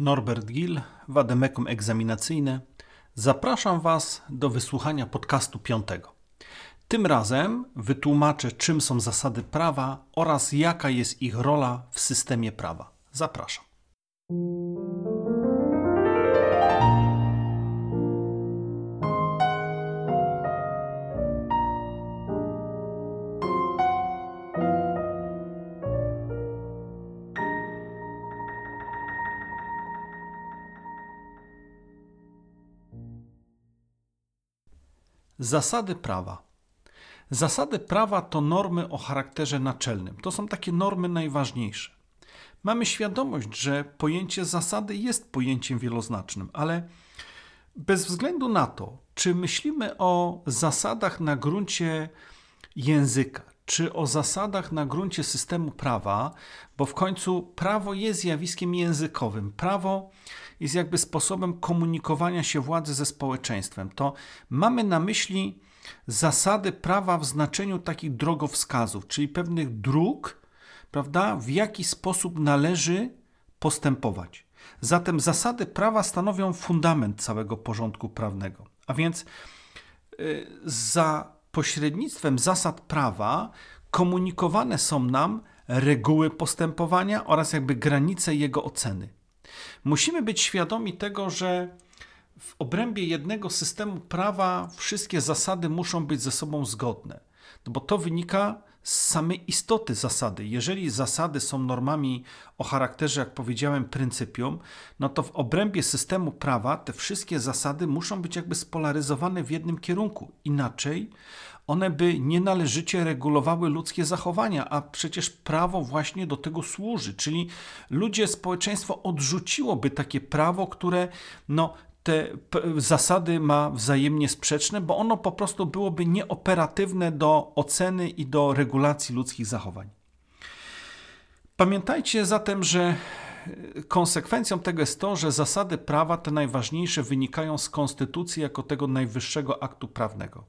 Norbert Gil, Wademekum Egzaminacyjne. Zapraszam Was do wysłuchania podcastu piątego. Tym razem wytłumaczę, czym są zasady prawa oraz jaka jest ich rola w systemie prawa. Zapraszam. Zasady prawa. Zasady prawa to normy o charakterze naczelnym. To są takie normy najważniejsze. Mamy świadomość, że pojęcie zasady jest pojęciem wieloznacznym, ale bez względu na to, czy myślimy o zasadach na gruncie języka, czy o zasadach na gruncie systemu prawa, bo w końcu prawo jest zjawiskiem językowym. Prawo jest jakby sposobem komunikowania się władzy ze społeczeństwem. To mamy na myśli zasady prawa w znaczeniu takich drogowskazów, czyli pewnych dróg, prawda, w jaki sposób należy postępować. Zatem zasady prawa stanowią fundament całego porządku prawnego. A więc yy, za pośrednictwem zasad prawa komunikowane są nam reguły postępowania oraz jakby granice jego oceny. Musimy być świadomi tego, że w obrębie jednego systemu prawa wszystkie zasady muszą być ze sobą zgodne, no bo to wynika z samej istoty zasady. Jeżeli zasady są normami o charakterze, jak powiedziałem, pryncypium, no to w obrębie systemu prawa te wszystkie zasady muszą być jakby spolaryzowane w jednym kierunku. Inaczej one by nienależycie regulowały ludzkie zachowania, a przecież prawo właśnie do tego służy. Czyli ludzie, społeczeństwo odrzuciłoby takie prawo, które no, te zasady ma wzajemnie sprzeczne, bo ono po prostu byłoby nieoperatywne do oceny i do regulacji ludzkich zachowań. Pamiętajcie zatem, że konsekwencją tego jest to, że zasady prawa te najważniejsze wynikają z konstytucji jako tego najwyższego aktu prawnego.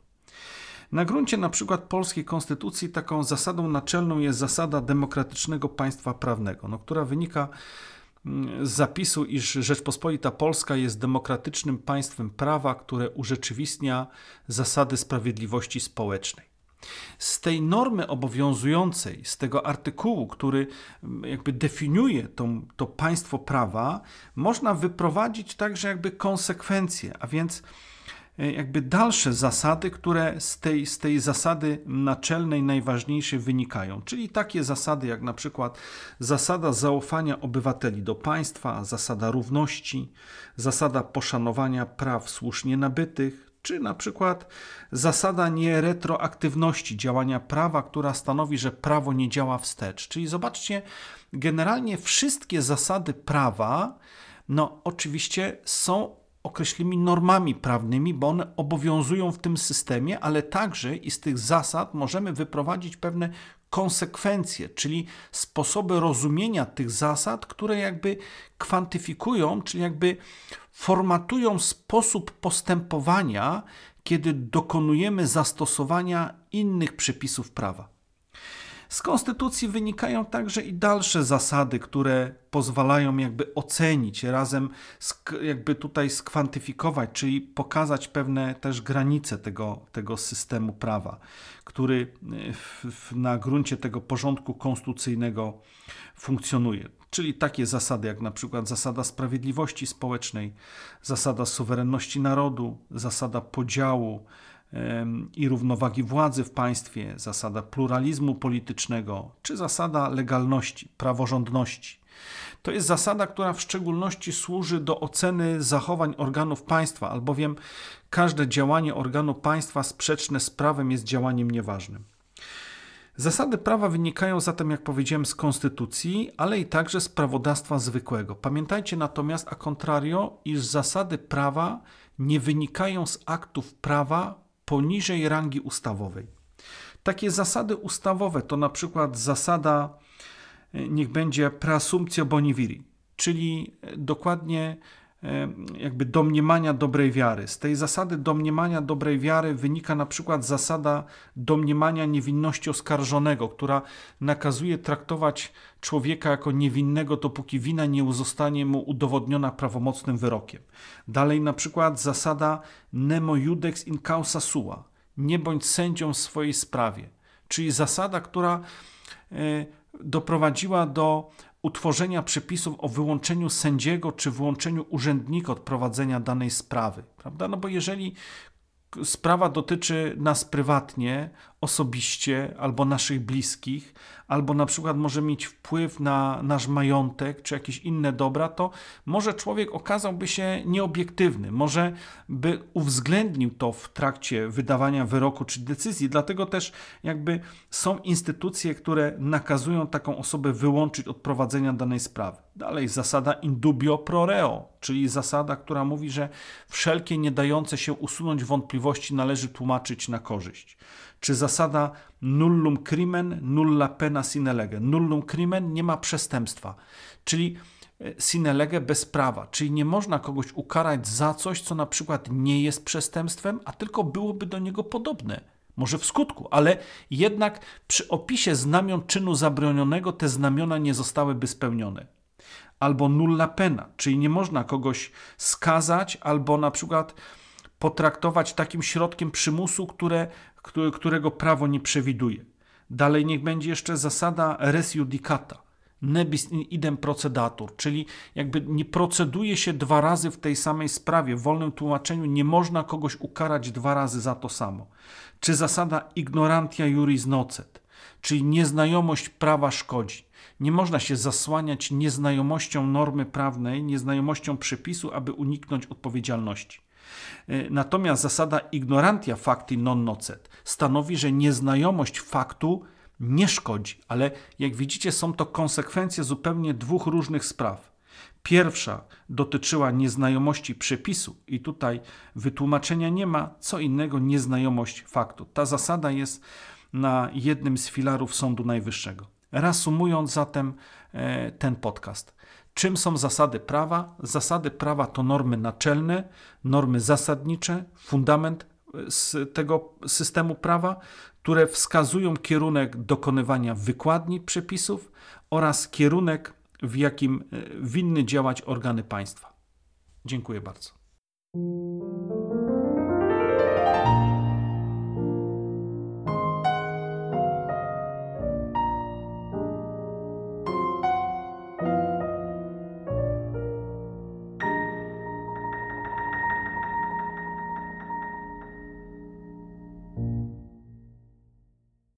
Na gruncie na przykład polskiej konstytucji taką zasadą naczelną jest zasada demokratycznego państwa prawnego, no, która wynika z zapisu, iż Rzeczpospolita Polska jest demokratycznym państwem prawa, które urzeczywistnia zasady sprawiedliwości społecznej. Z tej normy obowiązującej, z tego artykułu, który mm, jakby definiuje to, to państwo prawa, można wyprowadzić także jakby konsekwencje, a więc jakby dalsze zasady, które z tej, z tej zasady naczelnej, najważniejszej wynikają. Czyli takie zasady jak na przykład zasada zaufania obywateli do państwa, zasada równości, zasada poszanowania praw słusznie nabytych, czy na przykład zasada nieretroaktywności działania prawa, która stanowi, że prawo nie działa wstecz. Czyli zobaczcie, generalnie wszystkie zasady prawa, no oczywiście są określonymi normami prawnymi, bo one obowiązują w tym systemie, ale także i z tych zasad możemy wyprowadzić pewne konsekwencje, czyli sposoby rozumienia tych zasad, które jakby kwantyfikują, czyli jakby formatują sposób postępowania, kiedy dokonujemy zastosowania innych przepisów prawa. Z konstytucji wynikają także i dalsze zasady, które pozwalają jakby ocenić, razem jakby tutaj skwantyfikować, czyli pokazać pewne też granice tego, tego systemu prawa, który w, w, na gruncie tego porządku konstytucyjnego funkcjonuje. Czyli takie zasady jak na przykład zasada sprawiedliwości społecznej, zasada suwerenności narodu, zasada podziału, i równowagi władzy w państwie, zasada pluralizmu politycznego czy zasada legalności, praworządności. To jest zasada, która w szczególności służy do oceny zachowań organów państwa, albowiem każde działanie organu państwa sprzeczne z prawem jest działaniem nieważnym. Zasady prawa wynikają zatem, jak powiedziałem, z konstytucji, ale i także z prawodawstwa zwykłego. Pamiętajcie natomiast, a contrario, iż zasady prawa nie wynikają z aktów prawa poniżej rangi ustawowej. Takie zasady ustawowe to na przykład zasada, e, niech będzie preasumptio boni viri, czyli dokładnie jakby domniemania dobrej wiary. Z tej zasady domniemania dobrej wiary wynika na przykład zasada domniemania niewinności oskarżonego, która nakazuje traktować człowieka jako niewinnego, dopóki wina nie zostanie mu udowodniona prawomocnym wyrokiem. Dalej na przykład zasada nemo judex in causa sua. Nie bądź sędzią w swojej sprawie. Czyli zasada, która e, doprowadziła do utworzenia przepisów o wyłączeniu sędziego czy wyłączeniu urzędnika od prowadzenia danej sprawy. Prawda? No bo jeżeli sprawa dotyczy nas prywatnie, osobiście, albo naszych bliskich, albo na przykład może mieć wpływ na nasz majątek, czy jakieś inne dobra, to może człowiek okazałby się nieobiektywny, może by uwzględnił to w trakcie wydawania wyroku czy decyzji. Dlatego też jakby są instytucje, które nakazują taką osobę wyłączyć od prowadzenia danej sprawy. Dalej zasada indubio pro reo, czyli zasada, która mówi, że wszelkie nie dające się usunąć wątpliwości należy tłumaczyć na korzyść. Czy zasada nullum crimen, nulla pena sine lege. Nullum crimen nie ma przestępstwa, czyli e, sine lege bez prawa, czyli nie można kogoś ukarać za coś, co na przykład nie jest przestępstwem, a tylko byłoby do niego podobne. Może w skutku, ale jednak przy opisie znamion czynu zabronionego te znamiona nie zostałyby spełnione albo nulla pena, czyli nie można kogoś skazać albo na przykład potraktować takim środkiem przymusu, które, którego prawo nie przewiduje. Dalej niech będzie jeszcze zasada res judicata, nebis in idem procedatur, czyli jakby nie proceduje się dwa razy w tej samej sprawie. W wolnym tłumaczeniu nie można kogoś ukarać dwa razy za to samo. Czy zasada ignorantia juris nocet, czyli nieznajomość prawa szkodzi. Nie można się zasłaniać nieznajomością normy prawnej, nieznajomością przepisu, aby uniknąć odpowiedzialności. E, natomiast zasada ignorantia facti non nocet stanowi, że nieznajomość faktu nie szkodzi, ale jak widzicie, są to konsekwencje zupełnie dwóch różnych spraw. Pierwsza dotyczyła nieznajomości przepisu, i tutaj wytłumaczenia nie ma, co innego nieznajomość faktu. Ta zasada jest na jednym z filarów Sądu Najwyższego. Reasumując zatem e, ten podcast. Czym są zasady prawa? Zasady prawa to normy naczelne, normy zasadnicze, fundament e, z tego systemu prawa, które wskazują kierunek dokonywania wykładni przepisów oraz kierunek, w jakim e, winny działać organy państwa. Dziękuję bardzo.